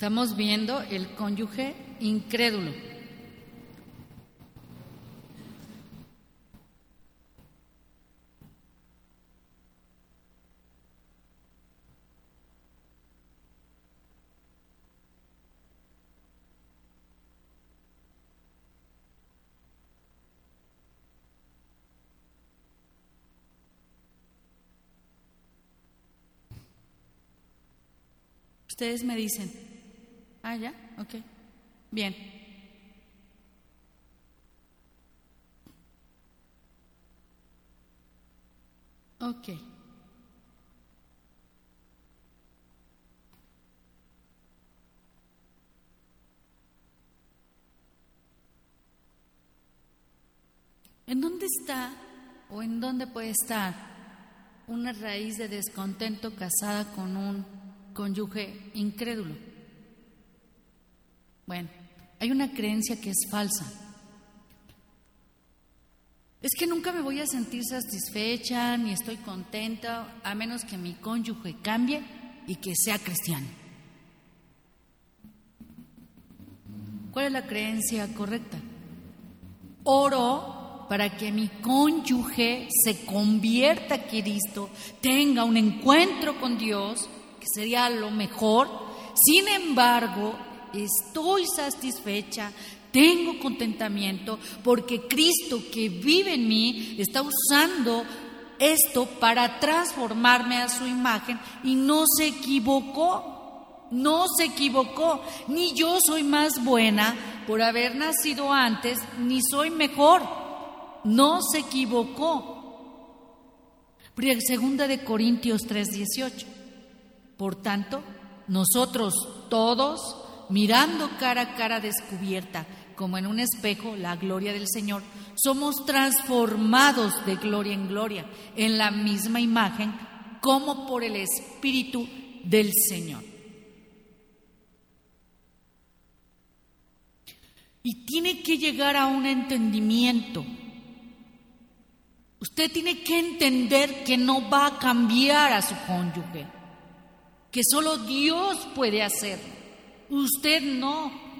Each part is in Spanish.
Estamos viendo el cónyuge incrédulo. Ustedes me dicen, ah, ya, ok, bien. Ok. ¿En dónde está o en dónde puede estar una raíz de descontento casada con un cónyuge incrédulo? Bueno, hay una creencia que es falsa. Es que nunca me voy a sentir satisfecha ni estoy contenta a menos que mi cónyuge cambie y que sea cristiano. ¿Cuál es la creencia correcta? Oro para que mi cónyuge se convierta a Cristo, tenga un encuentro con Dios, que sería lo mejor. Sin embargo, estoy satisfecha, tengo contentamiento, porque Cristo que vive en mí está usando esto para transformarme a su imagen y no se equivocó, no se equivocó, ni yo soy más buena por haber nacido antes, ni soy mejor, no se equivocó. Segunda de Corintios 3:18. Por tanto, nosotros todos, mirando cara a cara descubierta, como en un espejo, la gloria del Señor, somos transformados de gloria en gloria, en la misma imagen, como por el Espíritu del Señor. Y tiene que llegar a un entendimiento. Usted tiene que entender que no va a cambiar a su cónyuge, que solo Dios puede hacer, usted no.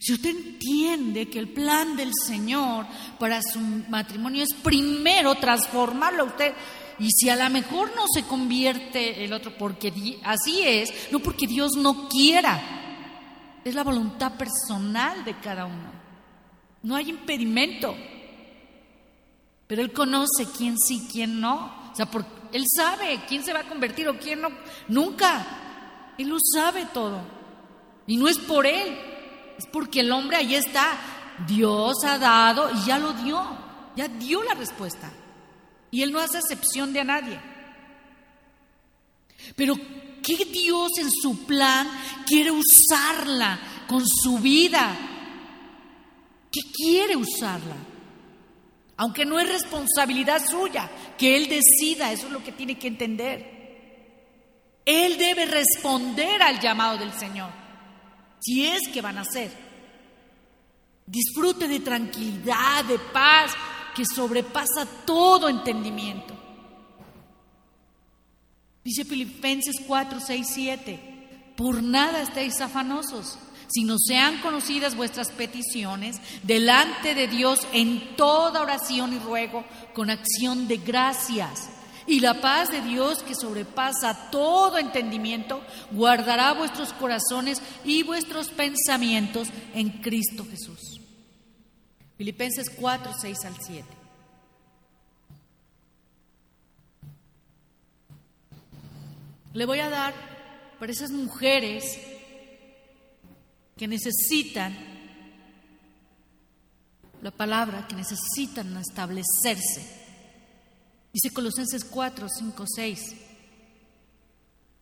Si usted entiende que el plan del Señor para su matrimonio es primero transformarlo a usted, y si a lo mejor no se convierte el otro porque así es, no porque Dios no quiera, es la voluntad personal de cada uno. No hay impedimento. Pero Él conoce quién sí, quién no. O sea, Él sabe quién se va a convertir o quién no. Nunca. Él lo sabe todo. Y no es por Él, es porque el hombre ahí está. Dios ha dado y ya lo dio, ya dio la respuesta. Y Él no hace excepción de a nadie. Pero ¿qué Dios en su plan quiere usarla con su vida? ¿Qué quiere usarla? Aunque no es responsabilidad suya, que Él decida, eso es lo que tiene que entender. Él debe responder al llamado del Señor, si es que van a hacer. Disfrute de tranquilidad, de paz, que sobrepasa todo entendimiento. Dice Filipenses 4, 6, 7, por nada estéis afanosos, sino sean conocidas vuestras peticiones delante de Dios en toda oración y ruego con acción de gracias. Y la paz de Dios que sobrepasa todo entendimiento, guardará vuestros corazones y vuestros pensamientos en Cristo Jesús. Filipenses 4, 6 al 7. Le voy a dar para esas mujeres que necesitan la palabra, que necesitan establecerse. Dice Colosenses 4, 5, 6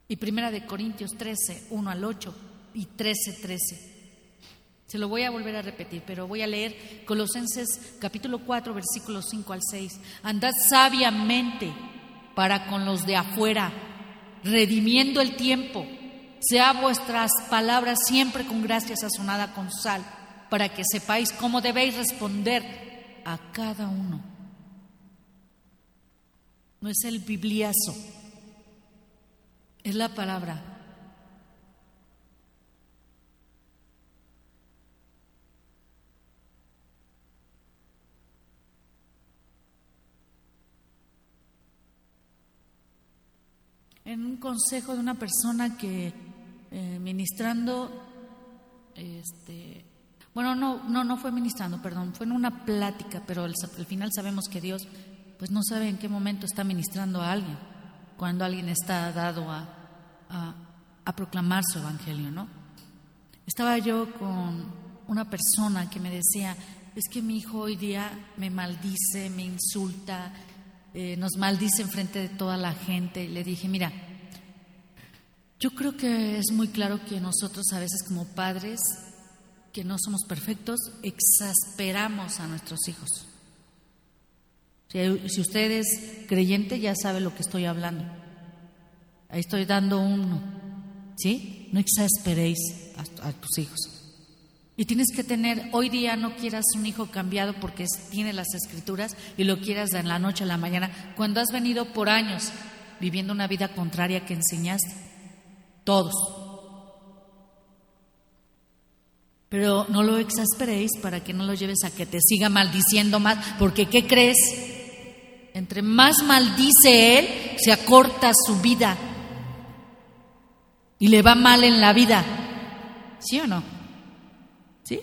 y Primera de Corintios 13, 1 al 8 y 13, 13. Se lo voy a volver a repetir, pero voy a leer Colosenses capítulo 4, versículos 5 al 6. Andad sabiamente para con los de afuera, redimiendo el tiempo. Sea vuestras palabras siempre con gracia sazonada con sal, para que sepáis cómo debéis responder a cada uno. no es el bibliazo, es la palabra. En un consejo de una persona que eh, ministrando, este, bueno, no, no, no fue ministrando, perdón, fue en una plática, pero al, final sabemos que Dios, pues no sabe en qué momento está ministrando a alguien, cuando alguien está dado a, a proclamar su evangelio, ¿no? Estaba yo con una persona que me decía, es que mi hijo hoy día me maldice, me insulta, eh, nos maldice frente de toda la gente. Y le dije, mira, yo creo que es muy claro que nosotros a veces como padres, que no somos perfectos, exasperamos a nuestros hijos. Si, usted es creyente, ya sabe lo que estoy hablando. Ahí estoy dando uno. ¿Sí? No exasperéis a, tus hijos. Y tienes que tener, hoy día no quieras un hijo cambiado porque tiene las escrituras y lo quieras de la noche a la mañana, cuando has venido por años viviendo una vida contraria que enseñaste. Todos. Pero no lo exasperéis para que no lo lleves a que te siga maldiciendo más, porque ¿qué crees? Entre más maldice él, se acorta su vida y le va mal en la vida. ¿Sí o no? ¿Sí?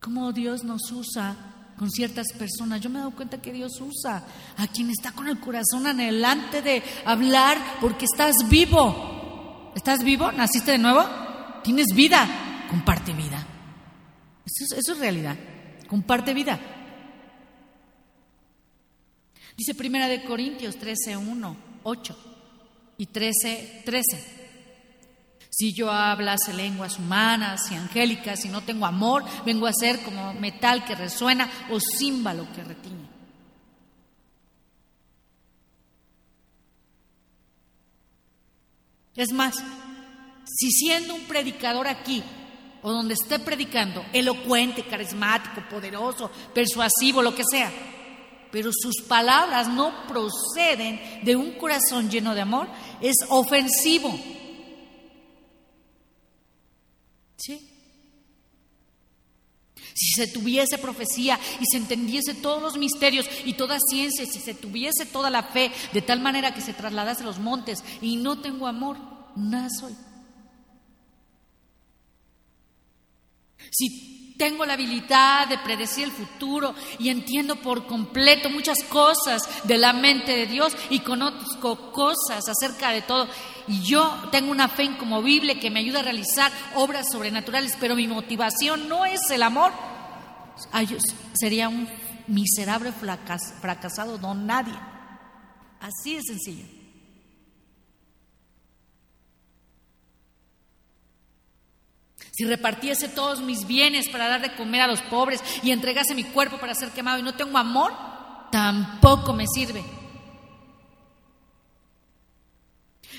¿Cómo Dios nos usa con ciertas personas. Yo me he dado cuenta que Dios usa a quien está con el corazón anhelante de hablar porque estás vivo. ¿Estás vivo? ¿Naciste de nuevo? ¿Tienes vida? Comparte vida. Eso es, realidad. Comparte vida. Dice Primera de Corintios 13, 1, 8 y 13, 13. Si yo hablase lenguas humanas y angélicas y no tengo amor, vengo a ser como metal que resuena o címbalo que retiñe. Es más, si siendo un predicador aquí o donde esté predicando, elocuente, carismático, poderoso, persuasivo, lo que sea, pero sus palabras no proceden de un corazón lleno de amor, es ofensivo. Si se tuviese profecía y se entendiese todos los misterios y toda ciencia, si se tuviese toda la fe de tal manera que se trasladase a los montes y no tengo amor, nada soy. Si tengo la habilidad de predecir el futuro y entiendo por completo muchas cosas de la mente de Dios y conozco cosas acerca de todo y yo tengo una fe incomovible que me ayuda a realizar obras sobrenaturales, pero mi motivación no es el amor. sería un miserable fracasado, no nadie. Así de sencillo. Si repartiese todos mis bienes para dar de comer a los pobres y entregase mi cuerpo para ser quemado y no tengo amor, tampoco me sirve.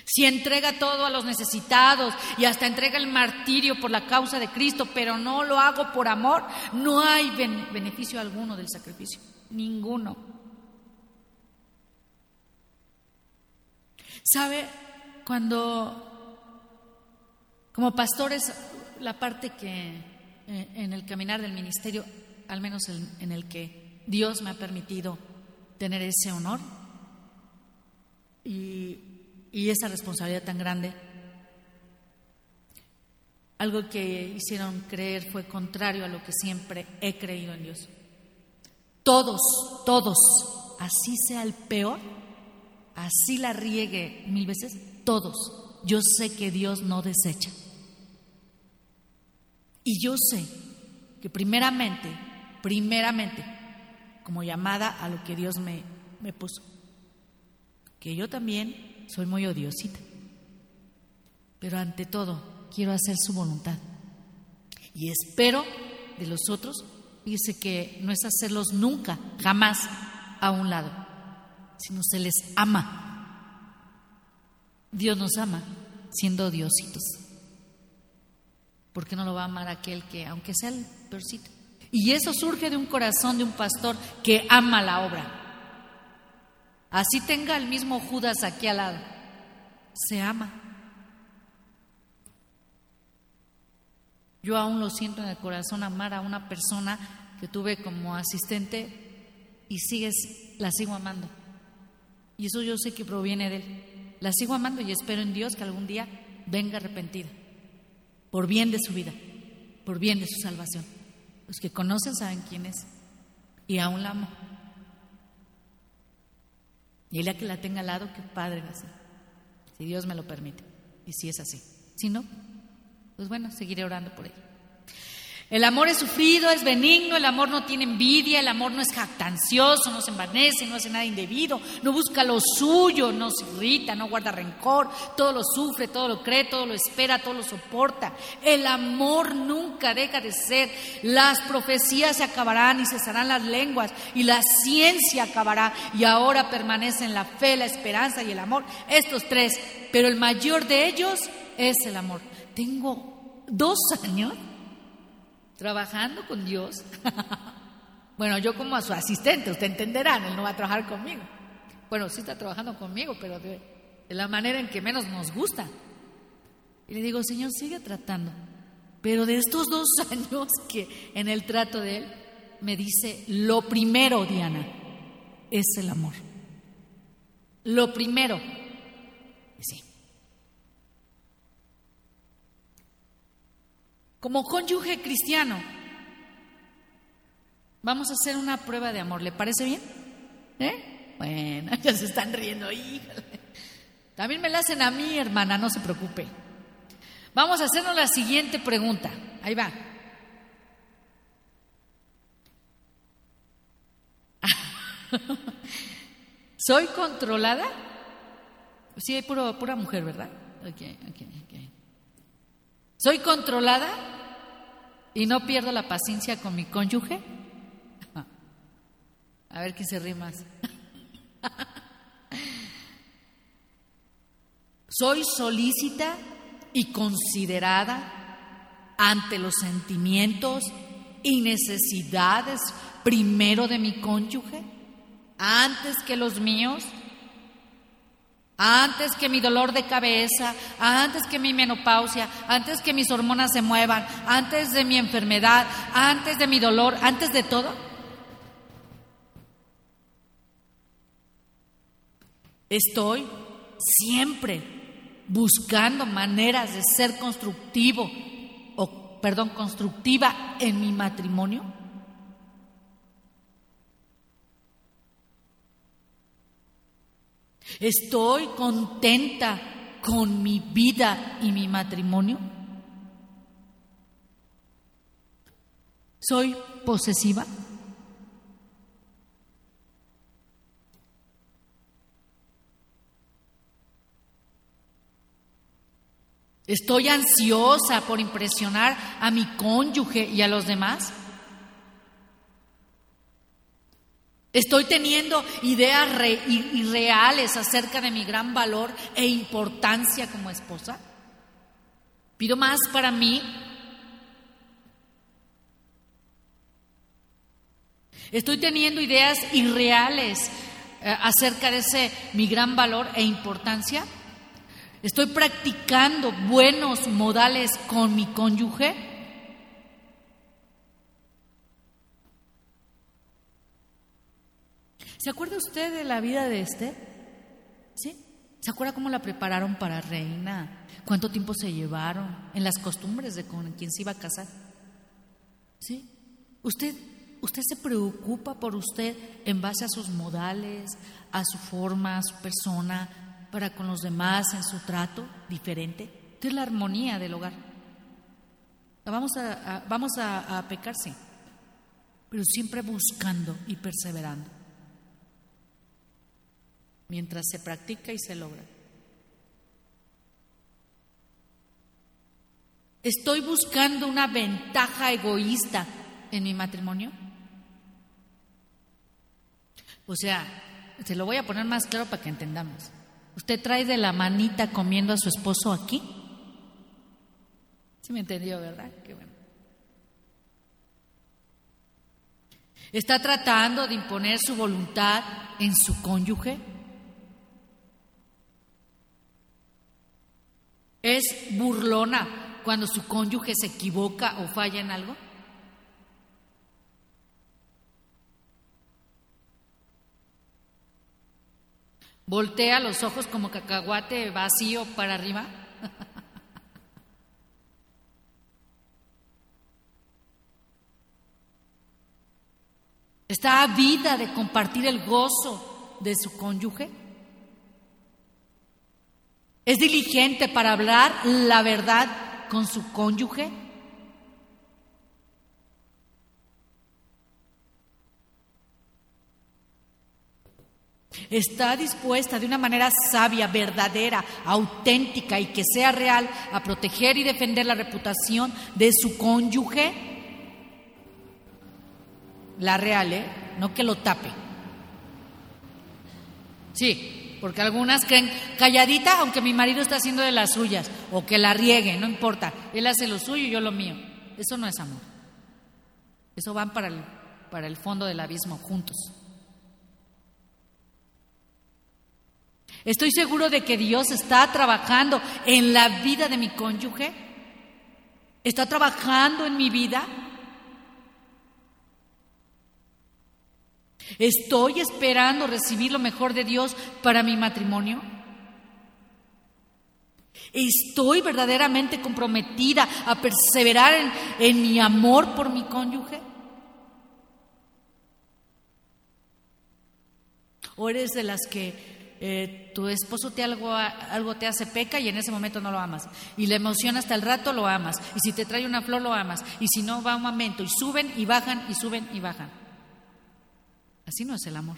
Si entrega todo a los necesitados y hasta entrega el martirio por la causa de Cristo, pero no lo hago por amor, no hay beneficio alguno del sacrificio, ninguno. ¿Sabe? Cuando como pastores, la parte que eh, en el caminar del ministerio, al menos en el que Dios me ha permitido tener ese honor, y y esa responsabilidad tan grande. Algo que hicieron creer fue contrario a lo que siempre he creído en Dios. Todos, todos, así sea el peor, así la riegue mil veces, todos, yo sé que Dios no desecha. Y yo sé que primeramente, primeramente, como llamada a lo que Dios me, me puso, que yo también soy muy odiosita. Pero ante todo, quiero hacer su voluntad. Y espero de los otros, dice que no es hacerlos nunca, jamás a un lado, sino se les ama. Dios nos ama siendo odiositos. ¿Por qué no lo va a amar aquel que, aunque sea el peorcito, Y eso surge de un corazón de un pastor que ama la obra. Así tenga el mismo Judas aquí al lado. Se ama. Yo aún lo siento en el corazón amar a una persona que tuve como asistente y sigues, la sigo amando. Y eso yo sé que proviene de él. La sigo amando y espero en Dios que algún día venga arrepentida, por bien de su vida, por bien de su salvación. Los que conocen saben quién es y aún la amo. Y la que la tenga al lado, que padre va a ser, si Dios me lo permite y si es así. Si no, pues bueno, seguiré orando por ella. El amor es sufrido, es benigno, el amor no tiene envidia, el amor no es jactancioso, no se envanece, no hace nada indebido, no busca lo suyo, no se irrita, no guarda rencor, todo lo sufre, todo lo cree, todo lo espera, todo lo soporta. El amor nunca deja de ser. Las profecías se acabarán y cesarán las lenguas y la ciencia acabará y ahora permanecen la fe, la esperanza y el amor. Estos tres, pero el mayor de ellos es el amor. Tengo dos años trabajando con Dios. bueno, yo como a su asistente, usted entenderá, él no va a trabajar conmigo. Bueno, sí está trabajando conmigo, pero de, la manera en que menos nos gusta. Y le digo, Señor, sigue tratando. Pero de estos dos años que en el trato de Él, me dice, lo primero, Diana, es el amor. Lo primero. Sí. Como cónyuge cristiano, vamos a hacer una prueba de amor. ¿Le parece bien? ¿Eh? Bueno, ya se están riendo. Híjole. También me la hacen a mí, hermana, no se preocupe. Vamos a hacernos la siguiente pregunta. Ahí va. ¿Soy controlada? Sí, hay pura mujer, ¿verdad? Okay, okay, okay. ¿Soy controlada y no pierdo la paciencia con mi cónyuge? A ver quién se ríe más. ¿Soy solícita y considerada ante los sentimientos y necesidades primero de mi cónyuge antes que los míos? Antes que mi dolor de cabeza, antes que mi menopausia, antes que mis hormonas se muevan, antes de mi enfermedad, antes de mi dolor, antes de todo. Estoy siempre buscando maneras de ser constructivo o perdón, constructiva en mi matrimonio. ¿Estoy contenta con mi vida y mi matrimonio? ¿Soy posesiva? ¿Estoy ansiosa por impresionar a mi cónyuge y a los demás? Estoy teniendo ideas irreales acerca de mi gran valor e importancia como esposa. Pido más para mí. Estoy teniendo ideas irreales eh, acerca de ese mi gran valor e importancia. Estoy practicando buenos modales con mi cónyuge. ¿Se acuerda usted de la vida de Esther? ¿Sí? ¿Se acuerda cómo la prepararon para reina? ¿Cuánto tiempo se llevaron? En las costumbres de con quien se iba a casar. ¿Sí? ¿Usted, usted se preocupa por usted en base a sus modales, a su forma, a su persona, para con los demás, en su trato diferente? Esta es la armonía del hogar. Vamos a, vamos a, a pecar, sí, pero siempre buscando y perseverando mientras se practica y se logra. ¿Estoy buscando una ventaja egoísta en mi matrimonio? O sea, se lo voy a poner más claro para que entendamos. ¿Usted trae de la manita comiendo a su esposo aquí? ¿Sí me entendió, verdad? Qué bueno. ¿Está tratando de imponer su voluntad en su cónyuge? ¿Es burlona cuando su cónyuge se equivoca o falla en algo? ¿Voltea los ojos como cacahuate vacío para arriba? ¿Está ávida de compartir el gozo de su cónyuge? ¿Es diligente para hablar la verdad con su cónyuge? ¿Está dispuesta de una manera sabia, verdadera, auténtica y que sea real a proteger y defender la reputación de su cónyuge? La real, ¿eh? No que lo tape. Sí, porque algunas creen calladita, aunque mi marido está haciendo de las suyas, o que la riegue, no importa. Él hace lo suyo y yo lo mío. Eso no es amor. Eso van para el, para el fondo del abismo juntos. Estoy seguro de que Dios está trabajando en la vida de mi cónyuge. Está trabajando en mi vida. ¿Estoy esperando recibir lo mejor de Dios para mi matrimonio? ¿Estoy verdaderamente comprometida a perseverar en, mi amor por mi cónyuge? ¿O eres de las que eh, tu esposo te algo, algo te hace peca y en ese momento no lo amas? Y la emoción hasta el rato lo amas. Y si te trae una flor lo amas. Y si no va un momento y suben y bajan y suben y bajan. Así no es el amor.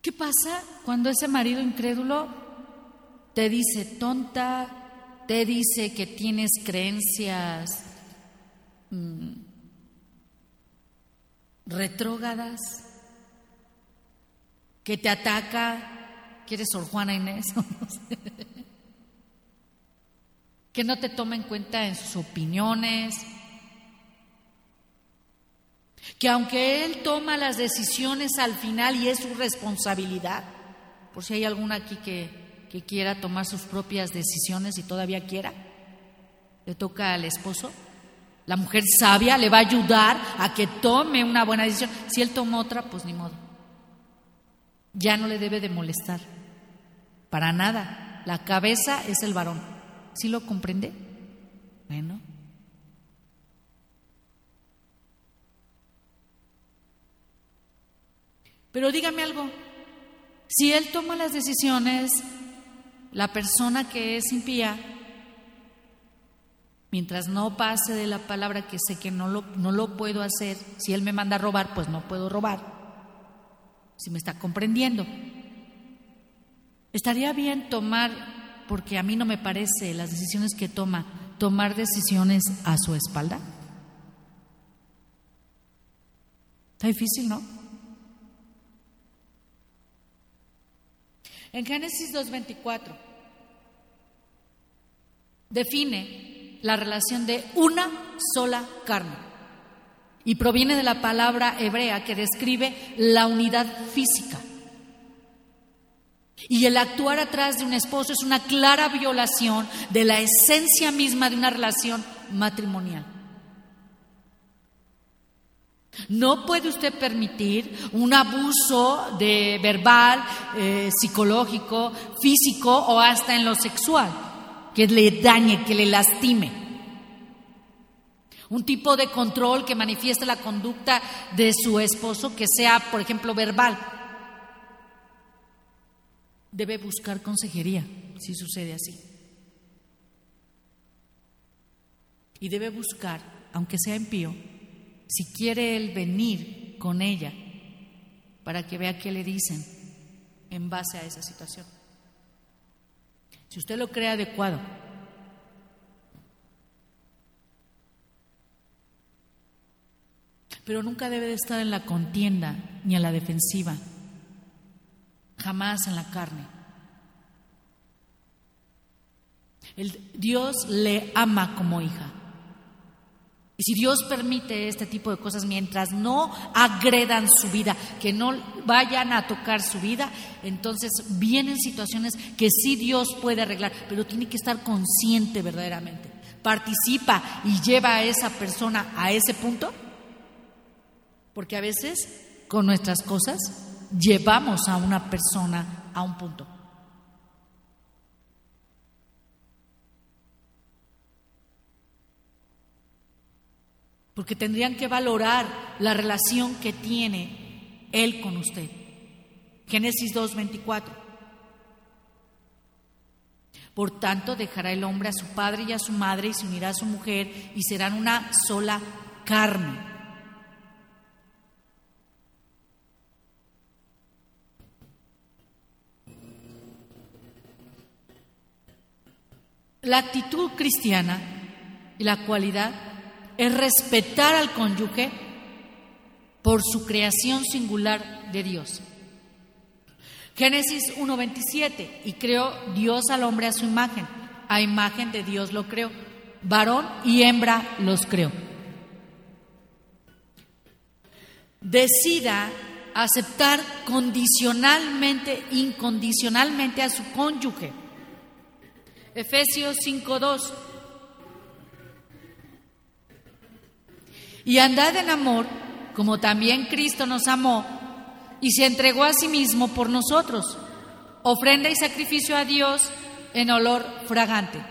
¿Qué pasa cuando ese marido incrédulo te dice tonta, te dice que tienes creencias mm, retrógadas, que te ataca, ¿quieres Sor Juana Inés? que no te toma en cuenta en sus opiniones, que aunque él toma las decisiones al final y es su responsabilidad, por si hay alguna aquí que, que quiera tomar sus propias decisiones y todavía quiera, le toca al esposo. La mujer sabia le va a ayudar a que tome una buena decisión. Si él toma otra, pues ni modo. Ya no le debe de molestar. Para nada. La cabeza es el varón. ¿Sí lo comprende? Bueno. Pero dígame algo, si él toma las decisiones, la persona que es impía, mientras no pase de la palabra que sé que no lo, no lo puedo hacer, si él me manda a robar, pues no puedo robar, si me está comprendiendo. Estaría bien tomar porque a mí no me parece las decisiones que toma, tomar decisiones a su espalda. Está difícil, ¿no? En Génesis 2.24 define la relación de una sola carne y proviene de la palabra hebrea que describe la unidad física. Y el actuar atrás de un esposo es una clara violación de la esencia misma de una relación matrimonial. No puede usted permitir un abuso de verbal, eh, psicológico, físico o hasta en lo sexual que le dañe, que le lastime. Un tipo de control que manifieste la conducta de su esposo que sea, por ejemplo, verbal debe buscar consejería si sucede así. Y debe buscar, aunque sea impío, si quiere él venir con ella para que vea qué le dicen en base a esa situación. Si usted lo cree adecuado, pero nunca debe de estar en la contienda ni a la defensiva jamás en la carne. El, Dios le ama como hija. Y si Dios permite este tipo de cosas mientras no agredan su vida, que no vayan a tocar su vida, entonces vienen situaciones que sí Dios puede arreglar, pero tiene que estar consciente verdaderamente. Participa y lleva a esa persona a ese punto, porque a veces con nuestras cosas llevamos a una persona a un punto. porque tendrían que valorar la relación que tiene Él con usted. Génesis 2.24. Por tanto, dejará el hombre a su padre y a su madre y se unirá a su mujer y serán una sola carne. La actitud cristiana y la cualidad es respetar al cónyuge por su creación singular de Dios. Génesis 1.27, y creó Dios al hombre a su imagen, a imagen de Dios lo creó, varón y hembra los creó. Decida aceptar condicionalmente, incondicionalmente a su cónyuge. Efesios 5.2 Y andad en amor, como también Cristo nos amó y se entregó a sí mismo por nosotros, ofrenda y sacrificio a Dios en olor fragante.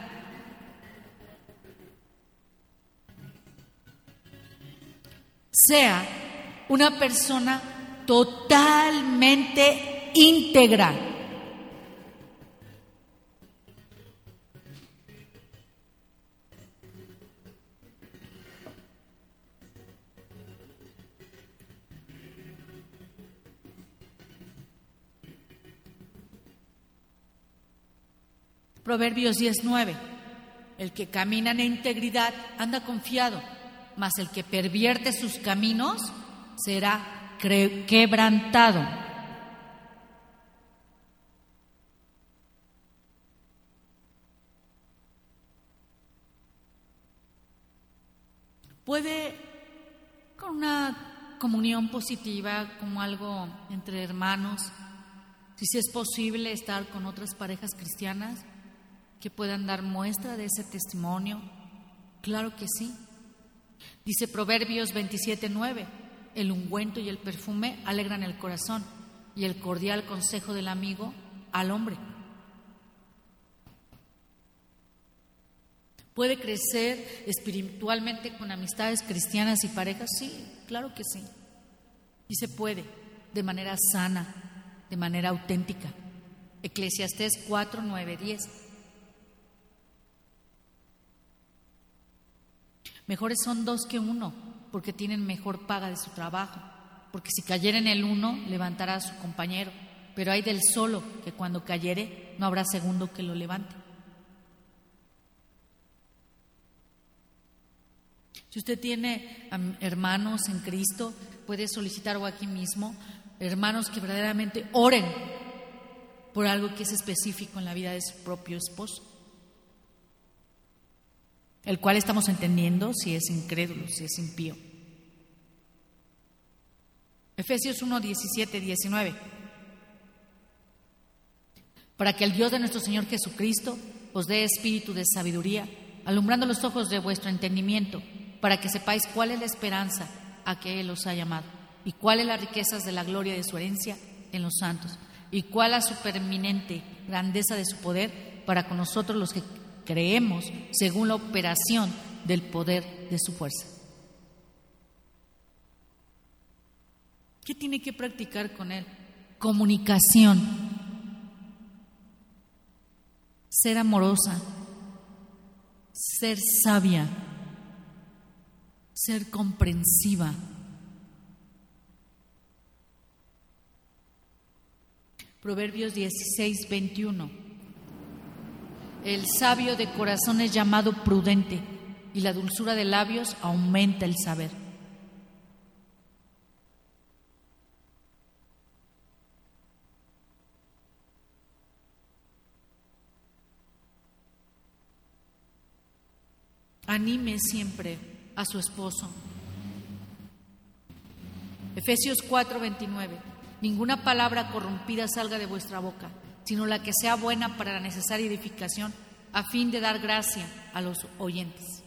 Sea una persona totalmente íntegra Proverbios 19. El que camina en integridad anda confiado, mas el que pervierte sus caminos será quebrantado. Puede con una comunión positiva, como algo entre hermanos, si es posible estar con otras parejas cristianas, que puedan dar muestra de ese testimonio? Claro que sí. Dice Proverbios 27:9, el ungüento y el perfume alegran el corazón y el cordial consejo del amigo al hombre. ¿Puede crecer espiritualmente con amistades cristianas y parejas? Sí, claro que sí. Y se puede, de manera sana, de manera auténtica. Eclesiastés 4, 9, 10. Mejores son dos que uno, porque tienen mejor paga de su trabajo. Porque si cayera en el uno, levantará a su compañero. Pero hay del solo, que cuando cayere, no habrá segundo que lo levante. Si usted tiene hermanos en Cristo, puede solicitar o aquí mismo, hermanos que verdaderamente oren por algo que es específico en la vida de su propio esposo el cual estamos entendiendo si es incrédulo, si es impío. Efesios 1, 17, 19. Para que el Dios de nuestro Señor Jesucristo os dé espíritu de sabiduría, alumbrando los ojos de vuestro entendimiento, para que sepáis cuál es la esperanza a que Él os ha llamado, y cuáles las riquezas de la gloria de su herencia en los santos, y cuál la superminente grandeza de su poder para con nosotros los que creemos según la operación del poder de su fuerza. ¿Qué tiene que practicar con él? Comunicación, ser amorosa, ser sabia, ser comprensiva. Proverbios 16, 21. El sabio de corazón es llamado prudente y la dulzura de labios aumenta el saber. Anime siempre a su esposo. Efesios 4:29. Ninguna palabra corrompida salga de vuestra boca, sino la que sea buena para la necesaria edificación, a fin de dar gracia a los oyentes.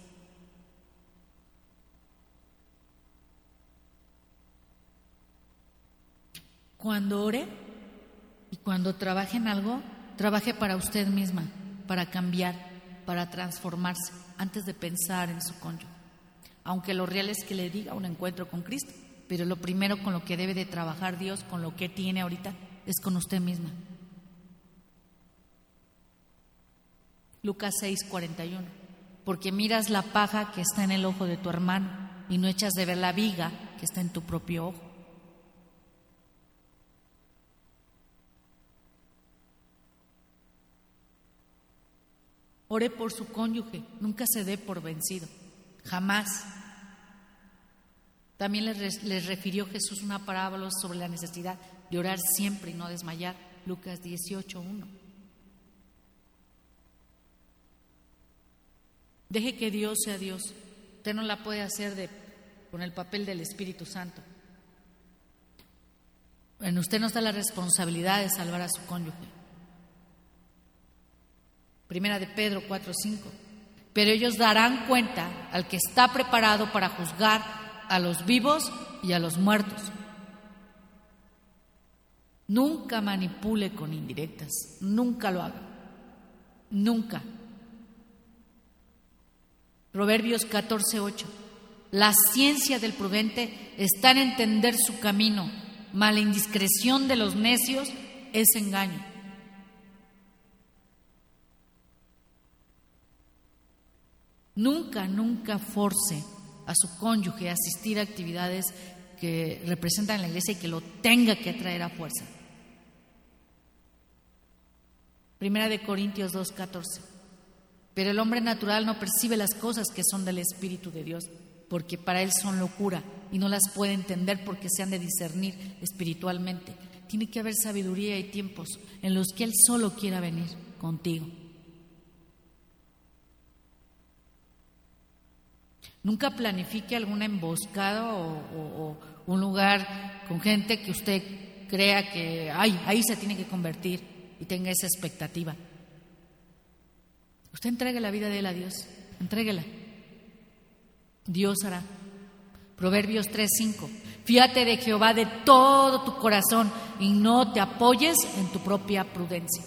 Cuando ore y cuando trabaje en algo, trabaje para usted misma, para cambiar para transformarse antes de pensar en su cónyuge. Aunque lo real es que le diga un encuentro con Cristo, pero lo primero con lo que debe de trabajar Dios, con lo que tiene ahorita, es con usted misma. Lucas 6, 41. Porque miras la paja que está en el ojo de tu hermano y no echas de ver la viga que está en tu propio ojo. Ore por su cónyuge, nunca se dé por vencido, jamás. También les, refirió Jesús una parábola sobre la necesidad de orar siempre y no desmayar, Lucas 18.1. Deje que Dios sea Dios. Usted no la puede hacer con el papel del Espíritu Santo. En usted no está la responsabilidad de salvar a su cónyuge. Primera de Pedro 4:5. Pero ellos darán cuenta al que está preparado para juzgar a los vivos y a los muertos. Nunca manipule con indirectas, nunca lo haga, nunca. Proverbios 14:8. La ciencia del prudente está en entender su camino, mas la indiscreción de los necios es engaño. Nunca, nunca force a su cónyuge a asistir a actividades que representan la iglesia y que lo tenga que traer a fuerza. Primera de Corintios 2:14. Pero el hombre natural no percibe las cosas que son del Espíritu de Dios, porque para él son locura y no las puede entender porque se han de discernir espiritualmente. Tiene que haber sabiduría y tiempos en los que él solo quiera venir contigo. Nunca planifique alguna emboscada o, un lugar con gente que usted crea que ay, ahí se tiene que convertir y tenga esa expectativa. Usted entregue la vida de él a Dios, entréguela. Dios hará. Proverbios 3:5. Fíate de Jehová de todo tu corazón y no te apoyes en tu propia prudencia.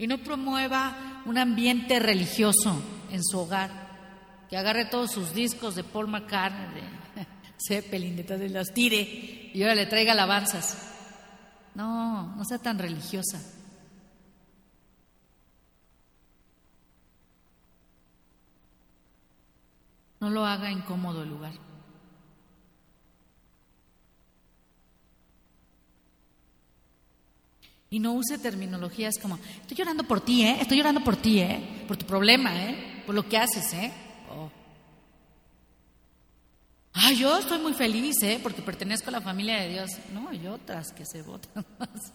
y no promueva un ambiente religioso en su hogar, que agarre todos sus discos de Paul McCartney, de Zeppelin, de los tire y ahora le traiga alabanzas. No, no sea tan religiosa. No lo haga incómodo el lugar. Y no use terminologías como, estoy llorando por ti, ¿eh? Estoy llorando por ti, ¿eh? Por tu problema, ¿eh? Por lo que haces, ¿eh? Oh. Ay, yo estoy muy feliz, ¿eh? Porque pertenezco a la familia de Dios. No, hay otras que se votan más.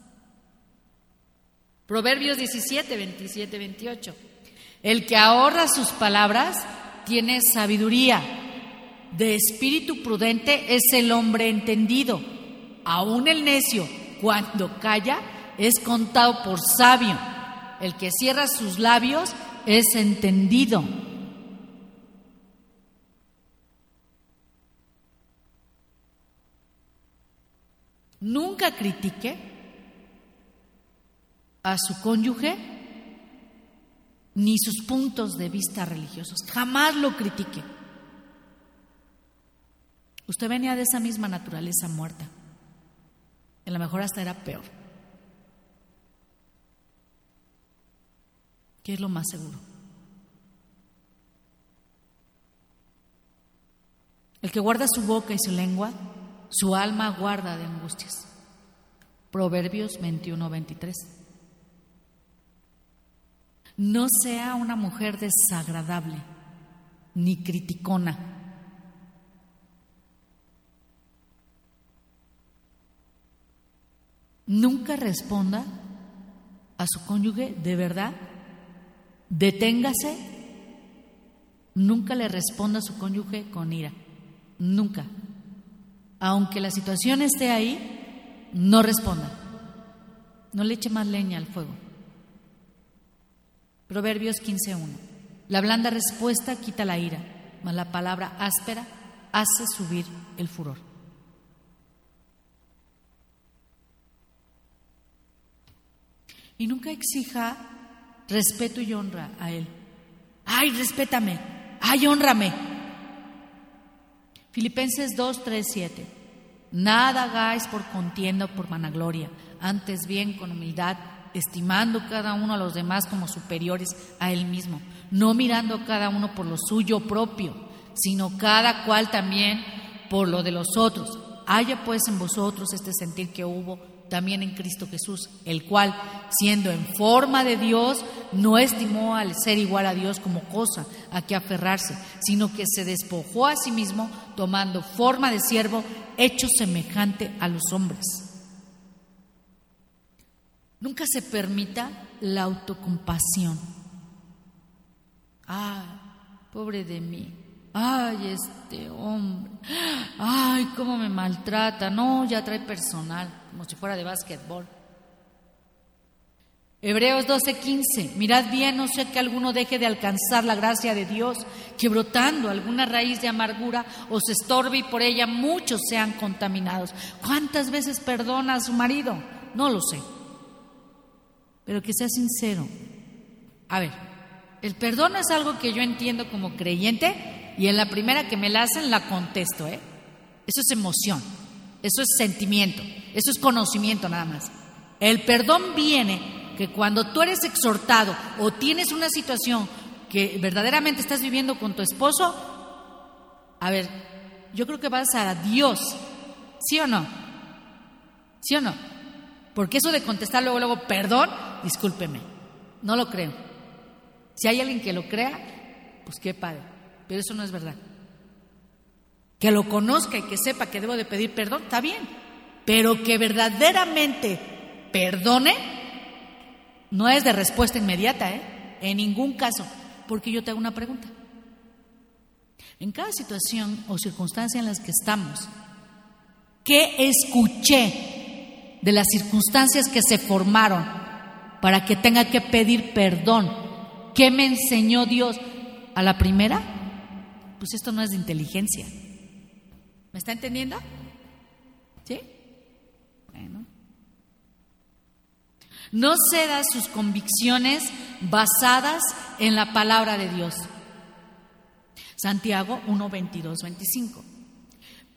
Proverbios 17, 27, 28. El que ahorra sus palabras tiene sabiduría. De espíritu prudente es el hombre entendido. Aún el necio, cuando calla, es contado por sabio. El que cierra sus labios es entendido. Nunca critique a su cónyuge ni sus puntos de vista religiosos. Jamás lo critique. Usted venía de esa misma naturaleza muerta. A lo mejor hasta era peor. ¿Qué es lo más seguro? El que guarda su boca y su lengua, su alma guarda de angustias. Proverbios 21, 23. No sea una mujer desagradable ni criticona. Nunca responda a su cónyuge de verdad Deténgase, nunca le responda a su cónyuge con ira, nunca. Aunque la situación esté ahí, no responda. No le eche más leña al fuego. Proverbios 15.1. La blanda respuesta quita la ira, mas la palabra áspera hace subir el furor. Y nunca exija respeto y honra a él. Ay, respétame. Ay, honrame. Filipenses 2, 3, 7. Nada hagáis por contienda o por vanagloria, antes bien con humildad, estimando cada uno a los demás como superiores a él mismo, no mirando cada uno por lo suyo propio, sino cada cual también por lo de los otros. Haya pues en vosotros este sentir que hubo también en Cristo Jesús, el cual, siendo en forma de Dios, no estimó al ser igual a Dios como cosa a que aferrarse, sino que se despojó a sí mismo, tomando forma de siervo, hecho semejante a los hombres. Nunca se permita la autocompasión. Ah, pobre de mí. Ay, este hombre. Ay, cómo me maltrata. No, ya trae personal, como si fuera de básquetbol. Hebreos 12:15. Mirad bien, no sé que alguno deje de alcanzar la gracia de Dios, que brotando alguna raíz de amargura os estorbe y por ella muchos sean contaminados. ¿Cuántas veces perdona a su marido? No lo sé. Pero que sea sincero. A ver, el perdón es algo que yo entiendo como creyente y en la primera que me la hacen la contesto, ¿eh? Eso es emoción, eso es sentimiento, eso es conocimiento nada más. El perdón viene que cuando tú eres exhortado o tienes una situación que verdaderamente estás viviendo con tu esposo, a ver, yo creo que vas a Dios, ¿sí o no? ¿Sí o no? Porque eso de contestar luego, luego, perdón, discúlpeme, no lo creo. Si hay alguien que lo crea, pues qué padre pero eso no es verdad. Que lo conozca y que sepa que debo de pedir perdón, está bien, pero que verdaderamente perdone no es de respuesta inmediata, ¿eh? En ningún caso, porque yo te hago una pregunta. En cada situación o circunstancia en las que estamos, ¿qué escuché de las circunstancias que se formaron para que tenga que pedir perdón? ¿Qué me enseñó Dios? ¿A la primera? pues esto no es de inteligencia. ¿Me está entendiendo? ¿Sí? Bueno. No ceda sus convicciones basadas en la palabra de Dios. Santiago 1, 22, 25.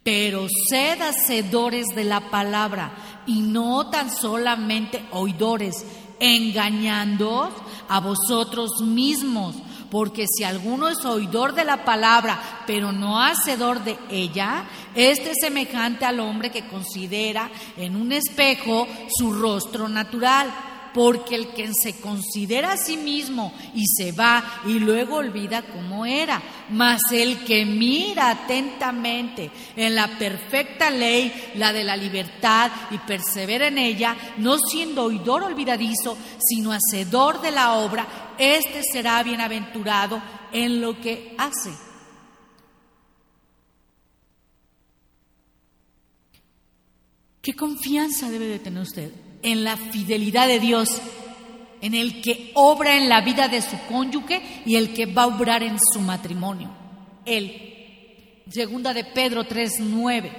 Pero sed hacedores de la palabra y no tan solamente oidores, engañando a vosotros mismos porque si alguno es oidor de la palabra, pero no hacedor de ella, este es semejante al hombre que considera en un espejo su rostro natural porque el que se considera a sí mismo y se va y luego olvida cómo era, mas el que mira atentamente en la perfecta ley, la de la libertad, y persevera en ella, no siendo oidor olvidadizo, sino hacedor de la obra, éste será bienaventurado en lo que hace. ¿Qué confianza debe de tener usted? En la fidelidad de Dios, en el que obra en la vida de su cónyuge y el que va a obrar en su matrimonio. Él. Segunda de Pedro 3:9.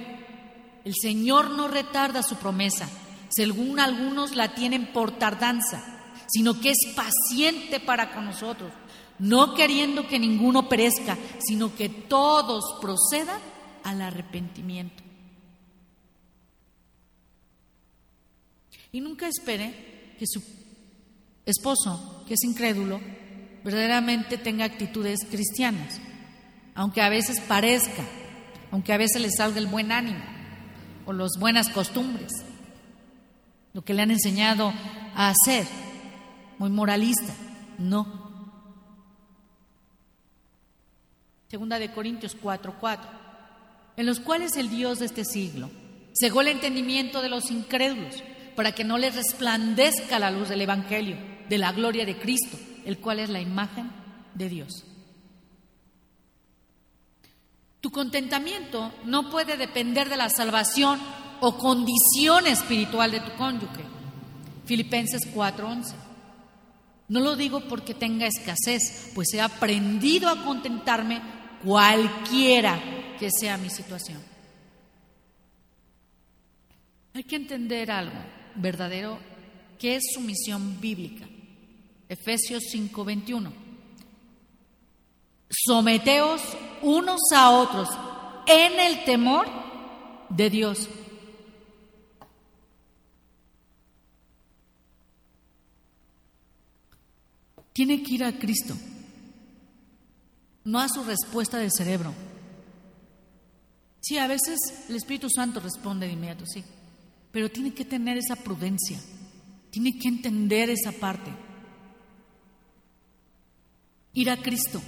El Señor no retarda su promesa, según algunos la tienen por tardanza, sino que es paciente para con nosotros, no queriendo que ninguno perezca, sino que todos procedan al arrepentimiento. Y nunca espere que su esposo, que es incrédulo, verdaderamente tenga actitudes cristianas, aunque a veces parezca, aunque a veces le salga el buen ánimo o las buenas costumbres, lo que le han enseñado a hacer, muy moralista, no. Segunda de Corintios 4:4, en los cuales el Dios de este siglo cegó el entendimiento de los incrédulos para que no les resplandezca la luz del Evangelio, de la gloria de Cristo, el cual es la imagen de Dios. Tu contentamiento no puede depender de la salvación o condición espiritual de tu cónyuge. Filipenses 4:11. No lo digo porque tenga escasez, pues he aprendido a contentarme cualquiera que sea mi situación. Hay que entender algo verdadero, que es su misión bíblica. Efesios 5:21. Someteos unos a otros en el temor de Dios. Tiene que ir a Cristo, no a su respuesta del cerebro. Sí, a veces el Espíritu Santo responde de inmediato, sí, pero tiene que tener esa prudencia, tiene que entender esa parte. Ir a Cristo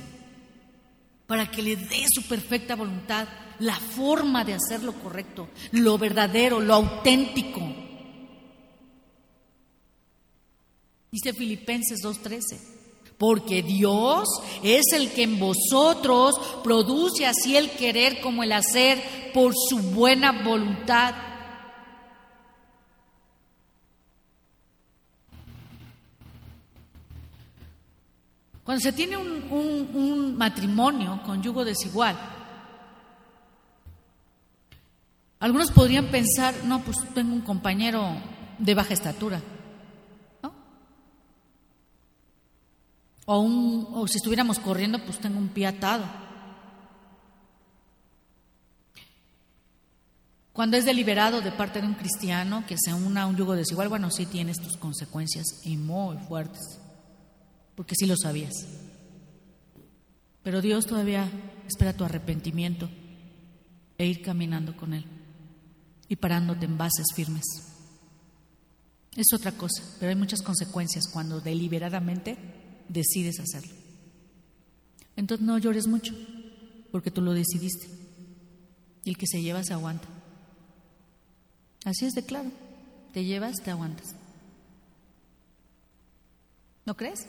para que le dé su perfecta voluntad, la forma de hacer lo correcto, lo verdadero, lo auténtico. Dice Filipenses 2.13, porque Dios es el que en vosotros produce así el querer como el hacer por su buena voluntad. Cuando se tiene un, matrimonio con yugo desigual, algunos podrían pensar, no, pues tengo un compañero de baja estatura, ¿no? O, un, o si estuviéramos corriendo, pues tengo un pie atado. Cuando es deliberado de parte de un cristiano que se una a un yugo desigual, bueno, sí tiene sus consecuencias y muy fuertes porque sí lo sabías. Pero Dios todavía espera tu arrepentimiento e ir caminando con Él y parándote en bases firmes. Es otra cosa, pero hay muchas consecuencias cuando deliberadamente decides hacerlo. Entonces no llores mucho, porque tú lo decidiste. Y el que se lleva se aguanta. Así es de claro. Te llevas, te aguantas. ¿No crees?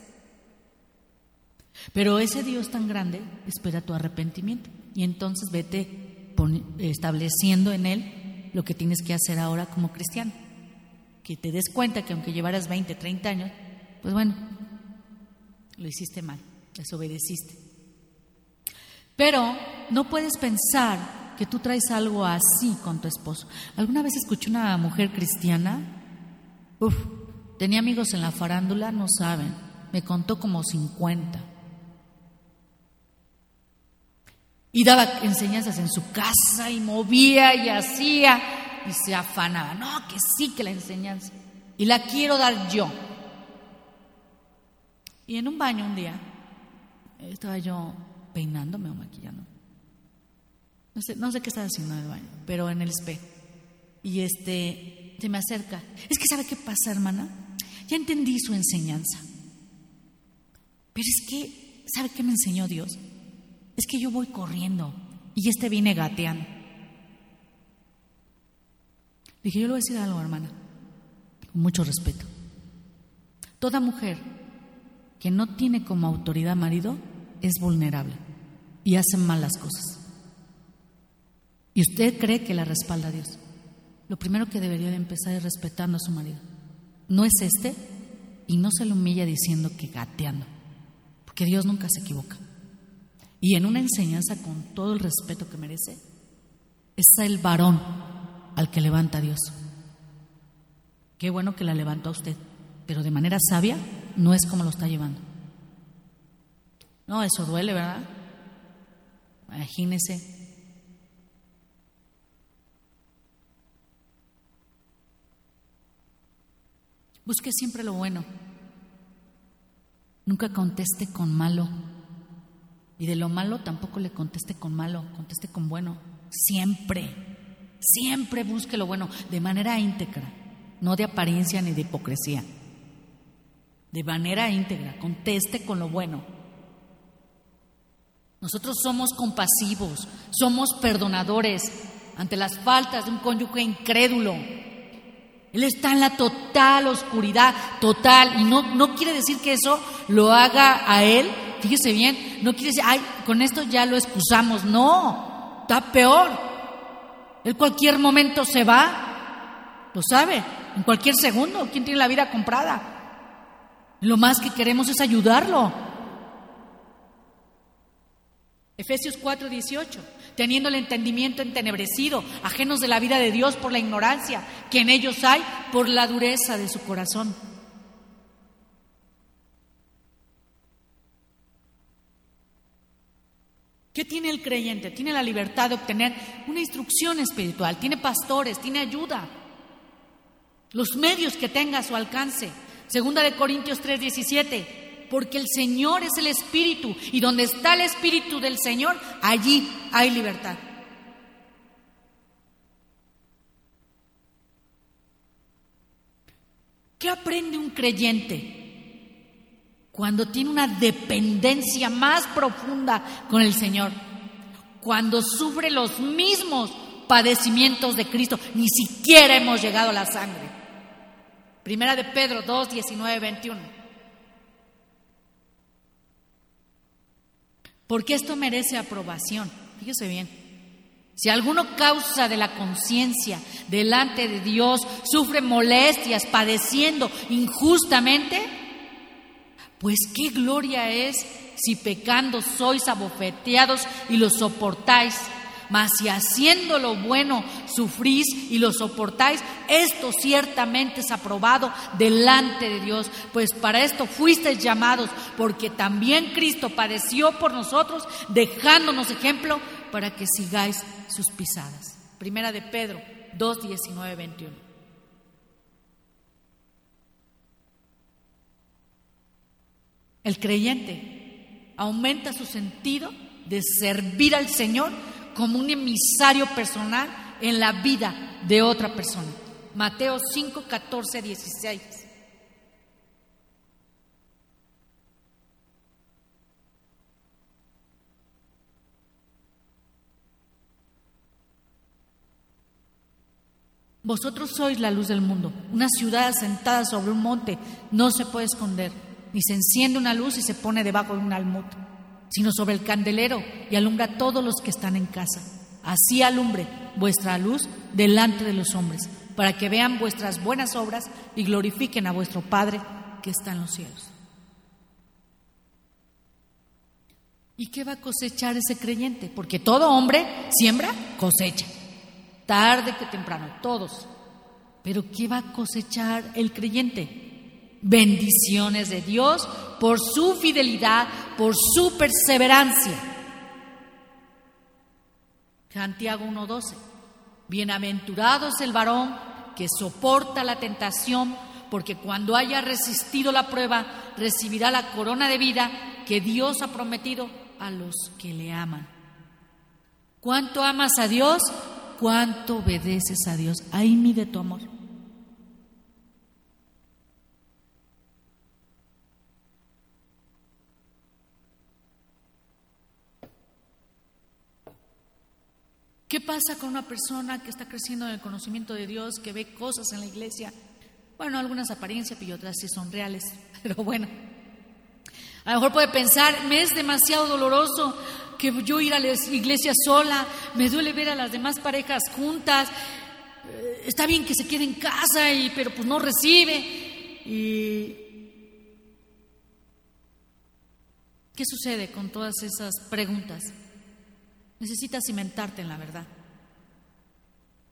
Pero ese Dios tan grande espera tu arrepentimiento y entonces vete estableciendo en Él lo que tienes que hacer ahora como cristiano. Que te des cuenta que aunque llevaras 20, 30 años, pues bueno, lo hiciste mal, desobedeciste. Pero no puedes pensar que tú traes algo así con tu esposo. ¿Alguna vez escuché una mujer cristiana? Uf, tenía amigos en la farándula, no saben, me contó como 50 Y daba enseñanzas en su casa y movía y hacía y se afanaba. No, que sí que la enseñanza. Y la quiero dar yo. Y en un baño un día estaba yo peinándome o maquillando. No sé, no sé qué estaba haciendo en el baño, pero en el espejo. Y este se me acerca. Es que sabe qué pasa, hermana. Ya entendí su enseñanza. Pero es que, ¿sabe qué me enseñó Dios? Es que yo voy corriendo y este viene gateando. Dije, yo le voy a decir algo, hermana, con mucho respeto. Toda mujer que no tiene como autoridad marido es vulnerable y hace mal las cosas. Y usted cree que la respalda a Dios. Lo primero que debería de empezar es respetando a su marido. No es este y no se le humilla diciendo que gateando, porque Dios nunca se equivoca y en una enseñanza con todo el respeto que merece, es el varón al que levanta a Dios. Qué bueno que la levantó a usted, pero de manera sabia no es como lo está llevando. No, eso duele, ¿verdad? Imagínese. Busque siempre lo bueno. Nunca conteste con malo. Y de lo malo tampoco le conteste con malo, conteste con bueno. Siempre, siempre busque lo bueno, de manera íntegra, no de apariencia ni de hipocresía. De manera íntegra, conteste con lo bueno. Nosotros somos compasivos, somos perdonadores ante las faltas de un cónyuge incrédulo. Él está en la total oscuridad, total. Y no, no quiere decir que eso lo haga a Él. Fíjese bien, no quiere decir, ay, con esto ya lo excusamos. No, está peor. Él cualquier momento se va, lo sabe, en cualquier segundo. ¿Quién tiene la vida comprada? Lo más que queremos es ayudarlo. Efesios 4:18, teniendo el entendimiento entenebrecido, ajenos de la vida de Dios por la ignorancia que en ellos hay, por la dureza de su corazón. ¿Qué tiene el creyente? Tiene la libertad de obtener una instrucción espiritual, tiene pastores, tiene ayuda, los medios que tenga a su alcance. Segunda de Corintios 3:17, porque el Señor es el Espíritu y donde está el Espíritu del Señor, allí hay libertad. ¿Qué aprende un creyente cuando tiene una dependencia más profunda con el Señor? Cuando sufre los mismos padecimientos de Cristo, ni siquiera hemos llegado a la sangre. Primera de Pedro 2, 19, 21. Porque esto merece aprobación. Fíjese bien. Si alguno causa de la conciencia delante de Dios sufre molestias padeciendo injustamente, pues qué gloria es si pecando sois abofeteados y lo soportáis. Mas si haciendo lo bueno sufrís y lo soportáis, esto ciertamente es aprobado delante de Dios, pues para esto fuisteis llamados, porque también Cristo padeció por nosotros, dejándonos ejemplo para que sigáis sus pisadas. Primera de Pedro 2, 19, 21. El creyente aumenta su sentido de servir al Señor como un emisario personal en la vida de otra persona. Mateo 5, 14, 16. Vosotros sois la luz del mundo. Una ciudad asentada sobre un monte no se puede esconder, ni se enciende una luz y se pone debajo de un almud sino sobre el candelero y alumbra a todos los que están en casa. Así alumbre vuestra luz delante de los hombres, para que vean vuestras buenas obras y glorifiquen a vuestro Padre que está en los cielos. ¿Y qué va a cosechar ese creyente? Porque todo hombre siembra, cosecha. Tarde que temprano, todos. Pero ¿qué va a cosechar el creyente? Bendiciones de Dios por su fidelidad, por su perseverancia. Santiago 1.12. Bienaventurado es el varón que soporta la tentación, porque cuando haya resistido la prueba, recibirá la corona de vida que Dios ha prometido a los que le aman. ¿Cuánto amas a Dios? ¿Cuánto obedeces a Dios? Ahí mide tu amor. ¿Qué pasa con una persona que está creciendo en el conocimiento de Dios, que ve cosas en la iglesia? Bueno, algunas apariencias y otras sí son reales, pero bueno. A lo mejor puede pensar, me es demasiado doloroso que yo ir a la iglesia sola, me duele ver a las demás parejas juntas, eh, está bien que se quede en casa, y, pero pues no recibe. Y... ¿Qué sucede con todas esas preguntas? Necesitas cimentarte en la verdad.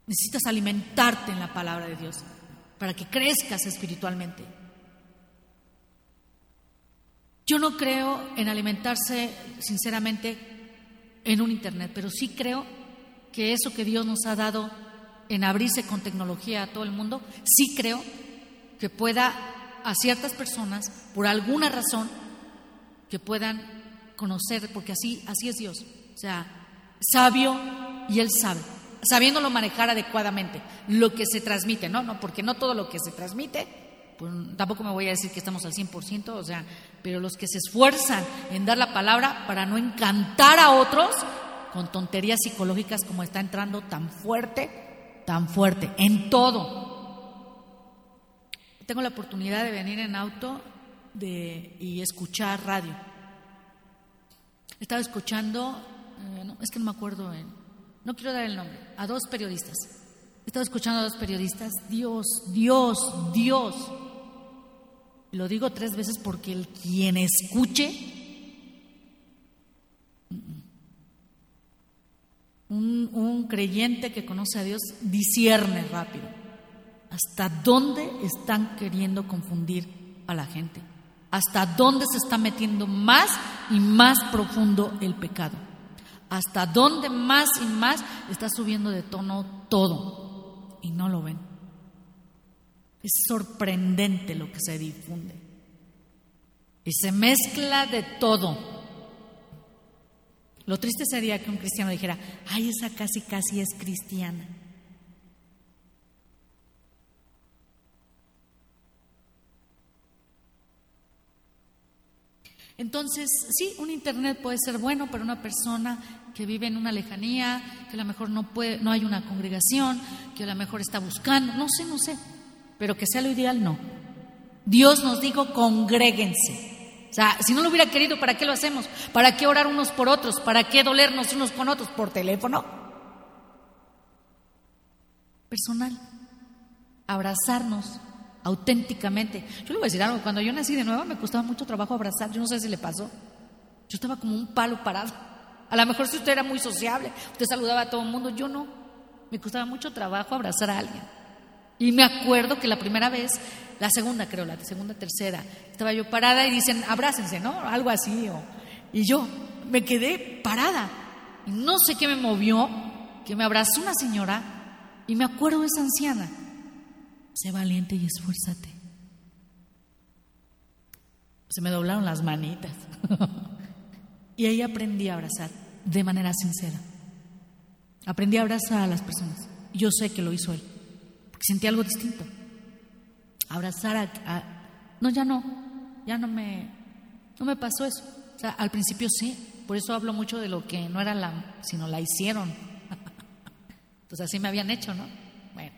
Necesitas alimentarte en la palabra de Dios para que crezcas espiritualmente. Yo no creo en alimentarse sinceramente en un Internet, pero sí creo que eso que Dios nos ha dado en abrirse con tecnología a todo el mundo, sí creo que pueda a ciertas personas, por alguna razón, que puedan conocer, porque así, así es Dios. O sea, sabio y él sabe, sabiéndolo manejar adecuadamente, lo que se transmite, ¿no? no Porque no todo lo que se transmite, pues tampoco me voy a decir que estamos al 100%, o sea, pero los que se esfuerzan en dar la palabra para no encantar a otros con tonterías psicológicas como está entrando tan fuerte, tan fuerte, en todo. tengo la oportunidad de venir en auto de, y escuchar radio. Estaba escuchando, eh, no, es que no me acuerdo, no quiero dar el nombre, a dos periodistas. Estaba escuchando a dos periodistas, Dios, Dios, Dios. Lo digo tres veces porque el quien escuche un, creyente que conoce a Dios discierne rápido hasta dónde están queriendo confundir a la gente, hasta dónde se está metiendo más y más profundo el pecado, hasta dónde más y más está subiendo de tono todo y no lo ven. Es sorprendente lo que se difunde y se mezcla de todo. Lo triste sería que un cristiano dijera, ay, esa casi casi es cristiana. Entonces, sí, un internet puede ser bueno para una persona que vive en una lejanía, que a lo mejor no puede, no hay una congregación, que a lo mejor está buscando, no sé, no sé, pero que sea lo ideal, no. Dios nos dijo, congréguense. O sea, si no lo hubiera querido, ¿para qué lo hacemos? ¿Para qué orar unos por otros? ¿Para qué dolernos unos con otros? ¿Por teléfono? Personal. Abrazarnos auténticamente. Yo le voy a decir algo, cuando yo nací de nuevo me costaba mucho trabajo abrazar, yo no sé si le pasó. Yo estaba como un palo parado. A lo mejor si usted era muy sociable, usted saludaba a todo el mundo, yo no. Me costaba mucho trabajo abrazar a alguien. Y me acuerdo que la primera vez, la segunda creo, la segunda, tercera, estaba yo parada y dicen, abrácense, ¿no? Algo así. y yo me quedé parada. No sé qué me movió, que me abrazó una señora y me acuerdo de esa anciana. Sé valiente y esfuérzate. Se me doblaron las manitas. y ahí aprendí a abrazar de manera sincera. Aprendí a abrazar a las personas. Yo sé que lo hizo él sentí algo distinto. Abrazar a, No, ya no, ya no me, no me pasó eso. O sea, al principio sí, por eso hablo mucho de lo que no era la, sino la hicieron. Entonces así me habían hecho, ¿no? Bueno.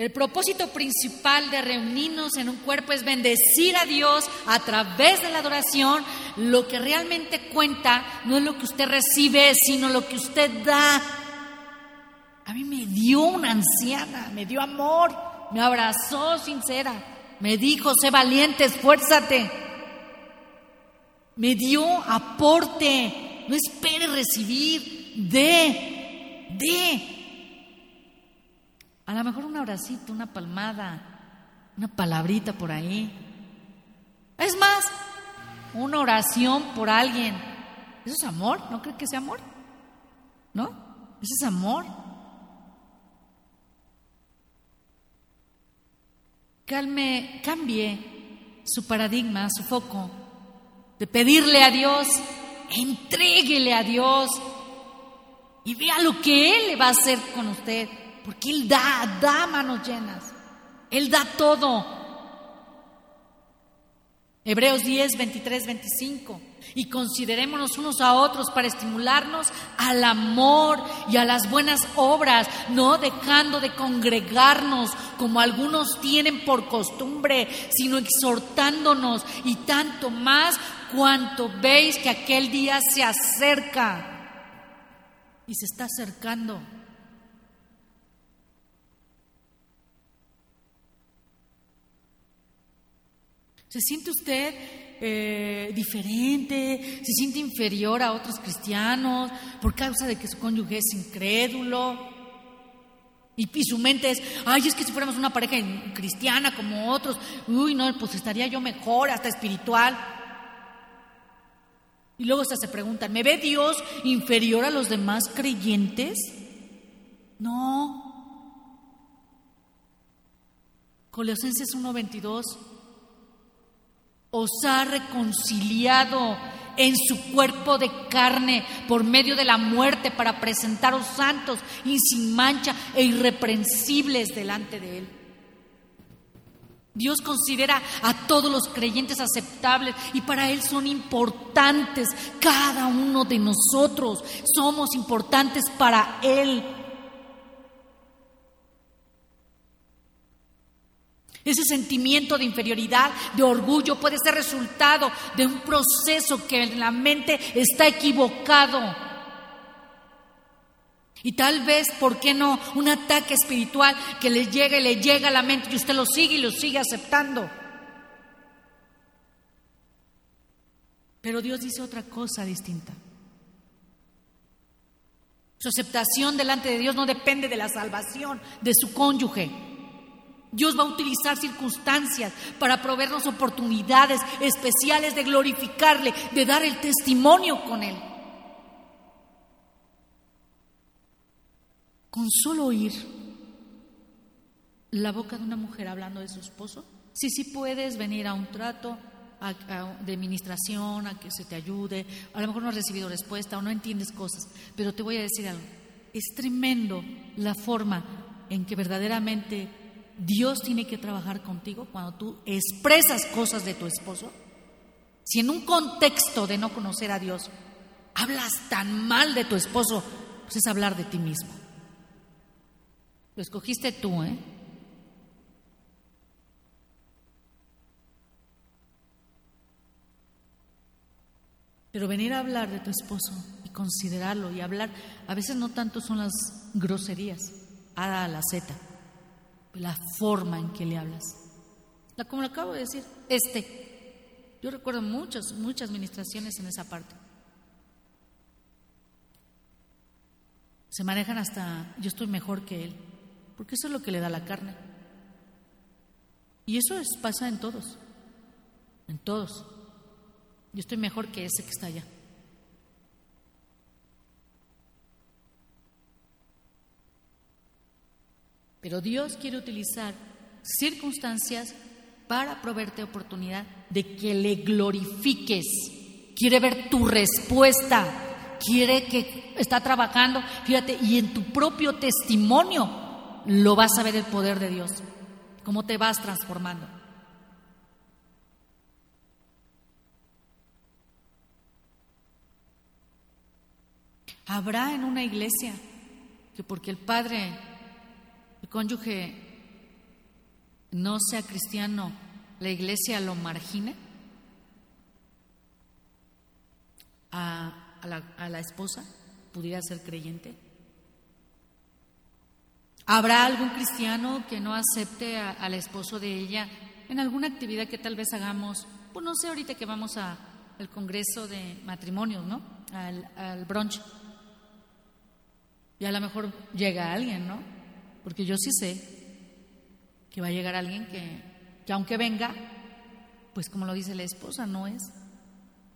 El propósito principal de reunirnos en un cuerpo es bendecir a Dios a través de la adoración. Lo que realmente cuenta no es lo que usted recibe, sino lo que usted da a mí me dio una anciana, me dio amor, me abrazó sincera, me dijo, sé valiente, esfuérzate. Me dio aporte, no espere recibir, de, de. A lo mejor un abracito, una palmada, una palabrita por ahí. Es más, una oración por alguien. ¿Eso es amor? ¿No cree que sea amor? ¿No? Eso es amor. calme, cambie su paradigma, su foco, de pedirle a Dios, entréguele a Dios y vea lo que Él le va a hacer con usted, porque Él da, da manos llenas, Él da todo. Hebreos 10, 23, 25 y considerémonos unos a otros para estimularnos al amor y a las buenas obras, no dejando de congregarnos como algunos tienen por costumbre, sino exhortándonos y tanto más cuanto veis que aquel día se acerca y se está acercando. ¿Se siente usted eh, diferente, se siente inferior a otros cristianos por causa de que su cónyuge es incrédulo. Y, su mente es, ay, es que si fuéramos una pareja cristiana como otros, uy, no, pues estaría yo mejor, hasta espiritual. Y luego hasta se preguntan, ¿me ve Dios inferior a los demás creyentes? No. Colosenses 1:22 os ha reconciliado en su cuerpo de carne por medio de la muerte para presentaros santos y sin mancha e irreprensibles delante de Él. Dios considera a todos los creyentes aceptables y para Él son importantes. Cada uno de nosotros somos importantes para Él. Ese sentimiento de inferioridad, de orgullo, puede ser resultado de un proceso que en la mente está equivocado. Y tal vez, ¿por qué no? Un ataque espiritual que le llega y le llega a la mente y usted lo sigue y lo sigue aceptando. Pero Dios dice otra cosa distinta. Su aceptación delante de Dios no depende de la salvación de su cónyuge. Dios va a utilizar circunstancias para proveernos oportunidades especiales de glorificarle, de dar el testimonio con Él. Con solo oír la boca de una mujer hablando de su esposo, sí, sí puedes venir a un trato de administración, a que se te ayude, a lo mejor no has recibido respuesta o no entiendes cosas, pero te voy a decir algo, es tremendo la forma en que verdaderamente Dios tiene que trabajar contigo cuando tú expresas cosas de tu esposo. Si en un contexto de no conocer a Dios hablas tan mal de tu esposo, pues es hablar de ti mismo. Lo escogiste tú, ¿eh? Pero venir a hablar de tu esposo y considerarlo y hablar, a veces no tanto son las groserías, A la Z, la forma en que le hablas. La, como lo acabo de decir, este. Yo recuerdo muchas, muchas administraciones en esa parte. Se manejan hasta, yo estoy mejor que él porque eso es lo que le da la carne. Y eso es, pasa en todos, en todos. Yo estoy mejor que ese que está allá. Pero Dios quiere utilizar circunstancias para proveerte oportunidad de que le glorifiques. Quiere ver tu respuesta. Quiere que está trabajando, fíjate, y en tu propio testimonio lo vas a ver el poder de Dios, cómo te vas transformando. Habrá en una iglesia que porque el padre, cónyuge no sea cristiano, la iglesia lo margine a, la, a esposa, pudiera ser creyente. ¿Habrá algún cristiano que no acepte al esposo de ella en alguna actividad que tal vez hagamos? Pues no sé, ahorita que vamos al congreso de matrimonios, ¿no? Al, al brunch. Y a lo mejor llega alguien, ¿no? Porque yo sí sé que va a llegar alguien que, que aunque venga, pues como lo dice la esposa, no es.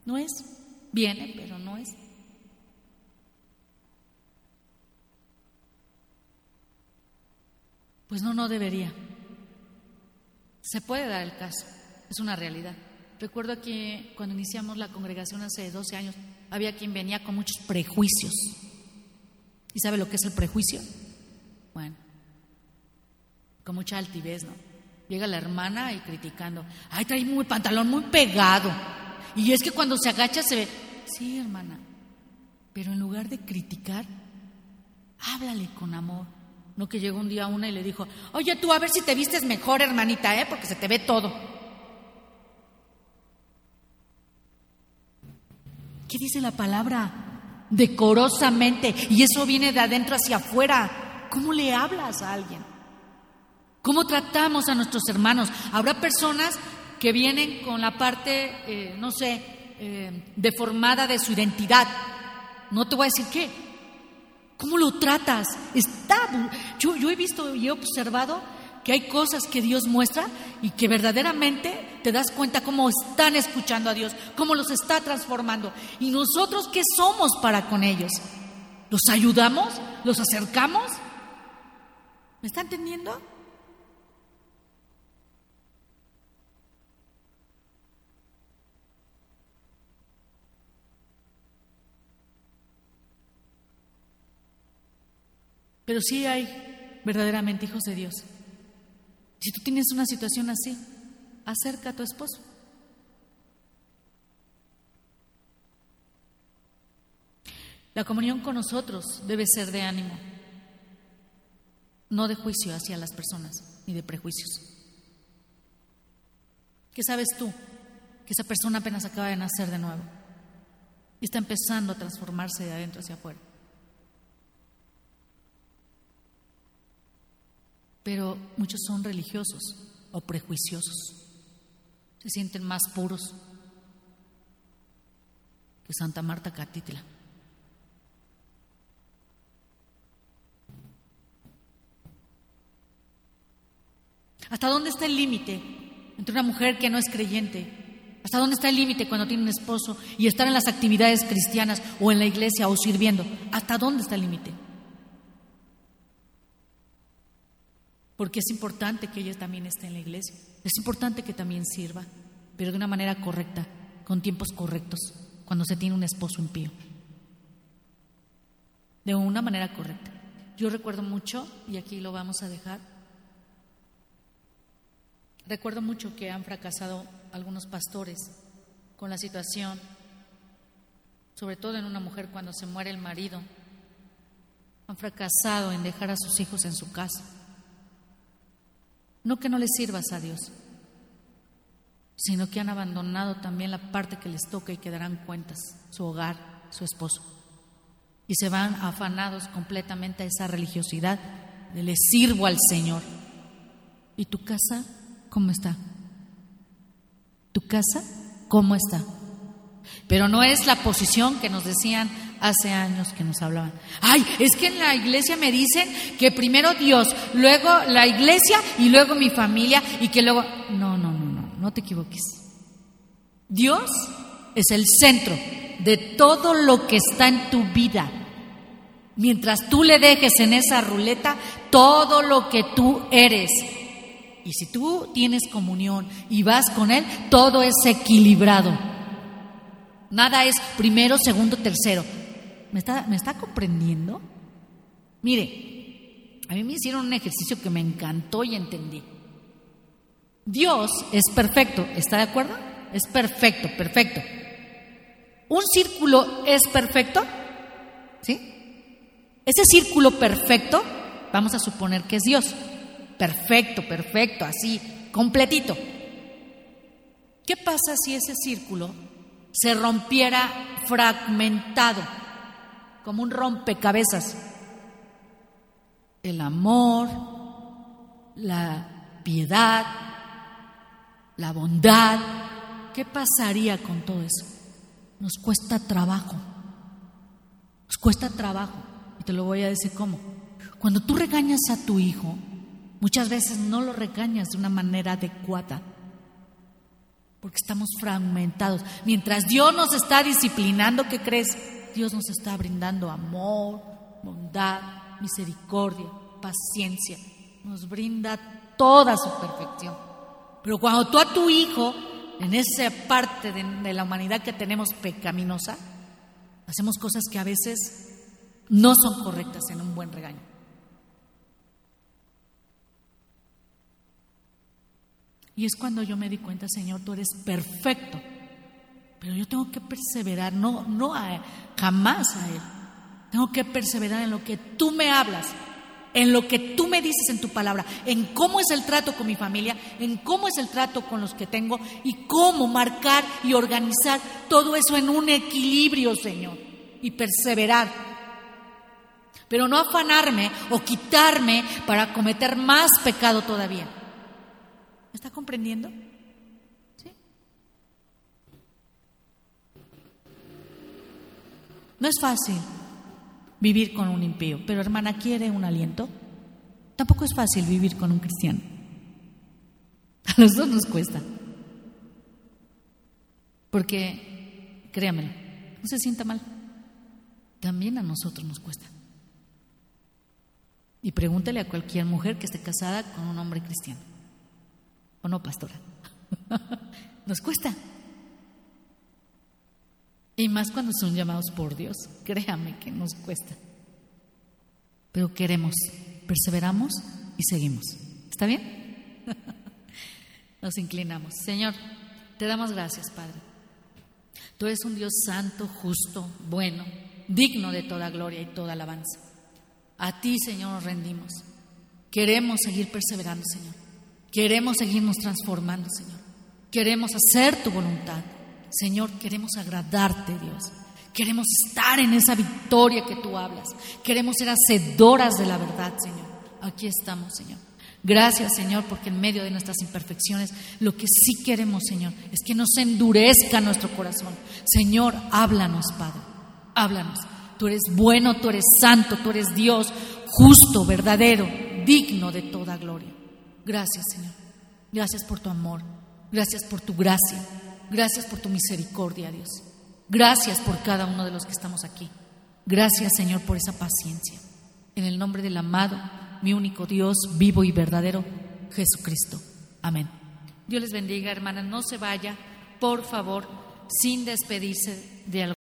No es. Viene, pero no es. Pues no, no debería. Se puede dar el caso, es una realidad. Recuerdo que cuando iniciamos la congregación hace 12 años, había quien venía con muchos prejuicios. ¿Y sabe lo que es el prejuicio? Bueno, con mucha altivez, ¿no? Llega la hermana y criticando, ay, trae muy pantalón muy pegado. Y es que cuando se agacha se ve, sí, hermana, pero en lugar de criticar, háblale con amor. No que llegó un día una y le dijo, oye tú a ver si te vistes mejor, hermanita, ¿eh? porque se te ve todo. ¿Qué dice la palabra? Decorosamente. Y eso viene de adentro hacia afuera. ¿Cómo le hablas a alguien? ¿Cómo tratamos a nuestros hermanos? Habrá personas que vienen con la parte, eh, no sé, eh, deformada de su identidad. No te voy a decir qué, ¿Cómo lo tratas? Está, yo, yo he visto y he observado que hay cosas que Dios muestra y que verdaderamente te das cuenta cómo están escuchando a Dios, cómo los está transformando. ¿Y nosotros qué somos para con ellos? ¿Los ayudamos? ¿Los acercamos? ¿Me está entendiendo? Pero sí hay verdaderamente hijos de Dios. Si tú tienes una situación así, acerca a tu esposo. La comunión con nosotros debe ser de ánimo, no de juicio hacia las personas ni de prejuicios. ¿Qué sabes tú? Que esa persona apenas acaba de nacer de nuevo y está empezando a transformarse de adentro hacia afuera. Pero muchos son religiosos o prejuiciosos. Se sienten más puros que Santa Marta Catitla. ¿Hasta dónde está el límite entre una mujer que no es creyente? ¿Hasta dónde está el límite cuando tiene un esposo y estar en las actividades cristianas o en la iglesia o sirviendo? ¿Hasta dónde está el límite? Porque es importante que ella también esté en la iglesia. Es importante que también sirva, pero de una manera correcta, con tiempos correctos, cuando se tiene un esposo impío. De una manera correcta. Yo recuerdo mucho, y aquí lo vamos a dejar, recuerdo mucho que han fracasado algunos pastores con la situación, sobre todo en una mujer cuando se muere el marido, han fracasado en dejar a sus hijos en su casa no que no les sirvas a Dios, sino que han abandonado también la parte que les toca y que darán cuentas, su hogar, su esposo. Y se van afanados completamente a esa religiosidad de le sirvo al Señor. ¿Y tu casa cómo está? ¿Tu casa cómo está? Pero no es la posición que nos decían hace años que nos hablaban. Ay, es que en la iglesia me dicen que primero Dios, luego la iglesia y luego mi familia y que luego... No, no, no, no, no te equivoques. Dios es el centro de todo lo que está en tu vida. Mientras tú le dejes en esa ruleta todo lo que tú eres. Y si tú tienes comunión y vas con Él, todo es equilibrado. Nada es primero, segundo, tercero. ¿Me está, ¿Me está comprendiendo? Mire, a mí me hicieron un ejercicio que me encantó y entendí. Dios es perfecto, ¿está de acuerdo? Es perfecto, perfecto. ¿Un círculo es perfecto? ¿Sí? Ese círculo perfecto, vamos a suponer que es Dios. Perfecto, perfecto, así, completito. ¿Qué pasa si ese círculo se rompiera fragmentado? Como un rompecabezas. El amor, la piedad, la bondad. ¿Qué pasaría con todo eso? Nos cuesta trabajo. Nos cuesta trabajo. Y te lo voy a decir cómo. Cuando tú regañas a tu hijo, muchas veces no lo regañas de una manera adecuada. Porque estamos fragmentados. Mientras Dios nos está disciplinando, ¿qué crees? Dios nos está brindando amor, bondad, misericordia, paciencia. Nos brinda toda su perfección. Pero cuando tú a tu hijo, en esa parte de, la humanidad que tenemos pecaminosa, hacemos cosas que a veces no son correctas en un buen regaño. Y es cuando yo me di cuenta, Señor, tú eres perfecto pero yo tengo que perseverar, no, no jamás a Él. Tengo que perseverar en lo que tú me hablas, en lo que tú me dices en tu palabra, en cómo es el trato con mi familia, en cómo es el trato con los que tengo y cómo marcar y organizar todo eso en un equilibrio, Señor, y perseverar. Pero no afanarme o quitarme para cometer más pecado todavía. ¿Me está comprendiendo? No es fácil vivir con un impío, pero hermana, ¿quiere un aliento? Tampoco es fácil vivir con un cristiano. A los dos nos cuesta. Porque, créamelo, no se sienta mal. También a nosotros nos cuesta. Y pregúntele a cualquier mujer que esté casada con un hombre cristiano. ¿O no, pastora? nos cuesta. Y más cuando son llamados por Dios. Créame que nos cuesta. Pero queremos, perseveramos y seguimos. ¿Está bien? Nos inclinamos. Señor, te damos gracias, Padre. Tú eres un Dios santo, justo, bueno, digno de toda gloria y toda alabanza. A ti, Señor, nos rendimos. Queremos seguir perseverando, Señor. Queremos seguirnos transformando, Señor. Queremos hacer tu voluntad. Señor, queremos agradarte, Dios. Queremos estar en esa victoria que tú hablas. Queremos ser hacedoras de la verdad, Señor. Aquí estamos, Señor. Gracias, Señor, porque en medio de nuestras imperfecciones, lo que sí queremos, Señor, es que no se endurezca nuestro corazón. Señor, háblanos, Padre. Háblanos. Tú eres bueno, tú eres santo, tú eres Dios, justo, verdadero, digno de toda gloria. Gracias, Señor. Gracias por tu amor. Gracias por tu gracia. Gracias por tu misericordia, Dios. Gracias por cada uno de los que estamos aquí. Gracias, Señor, por esa paciencia. En el nombre del amado, mi único Dios, vivo y verdadero, Jesucristo. Amén. Dios les bendiga, hermana. No se vaya, por favor, sin despedirse de algún.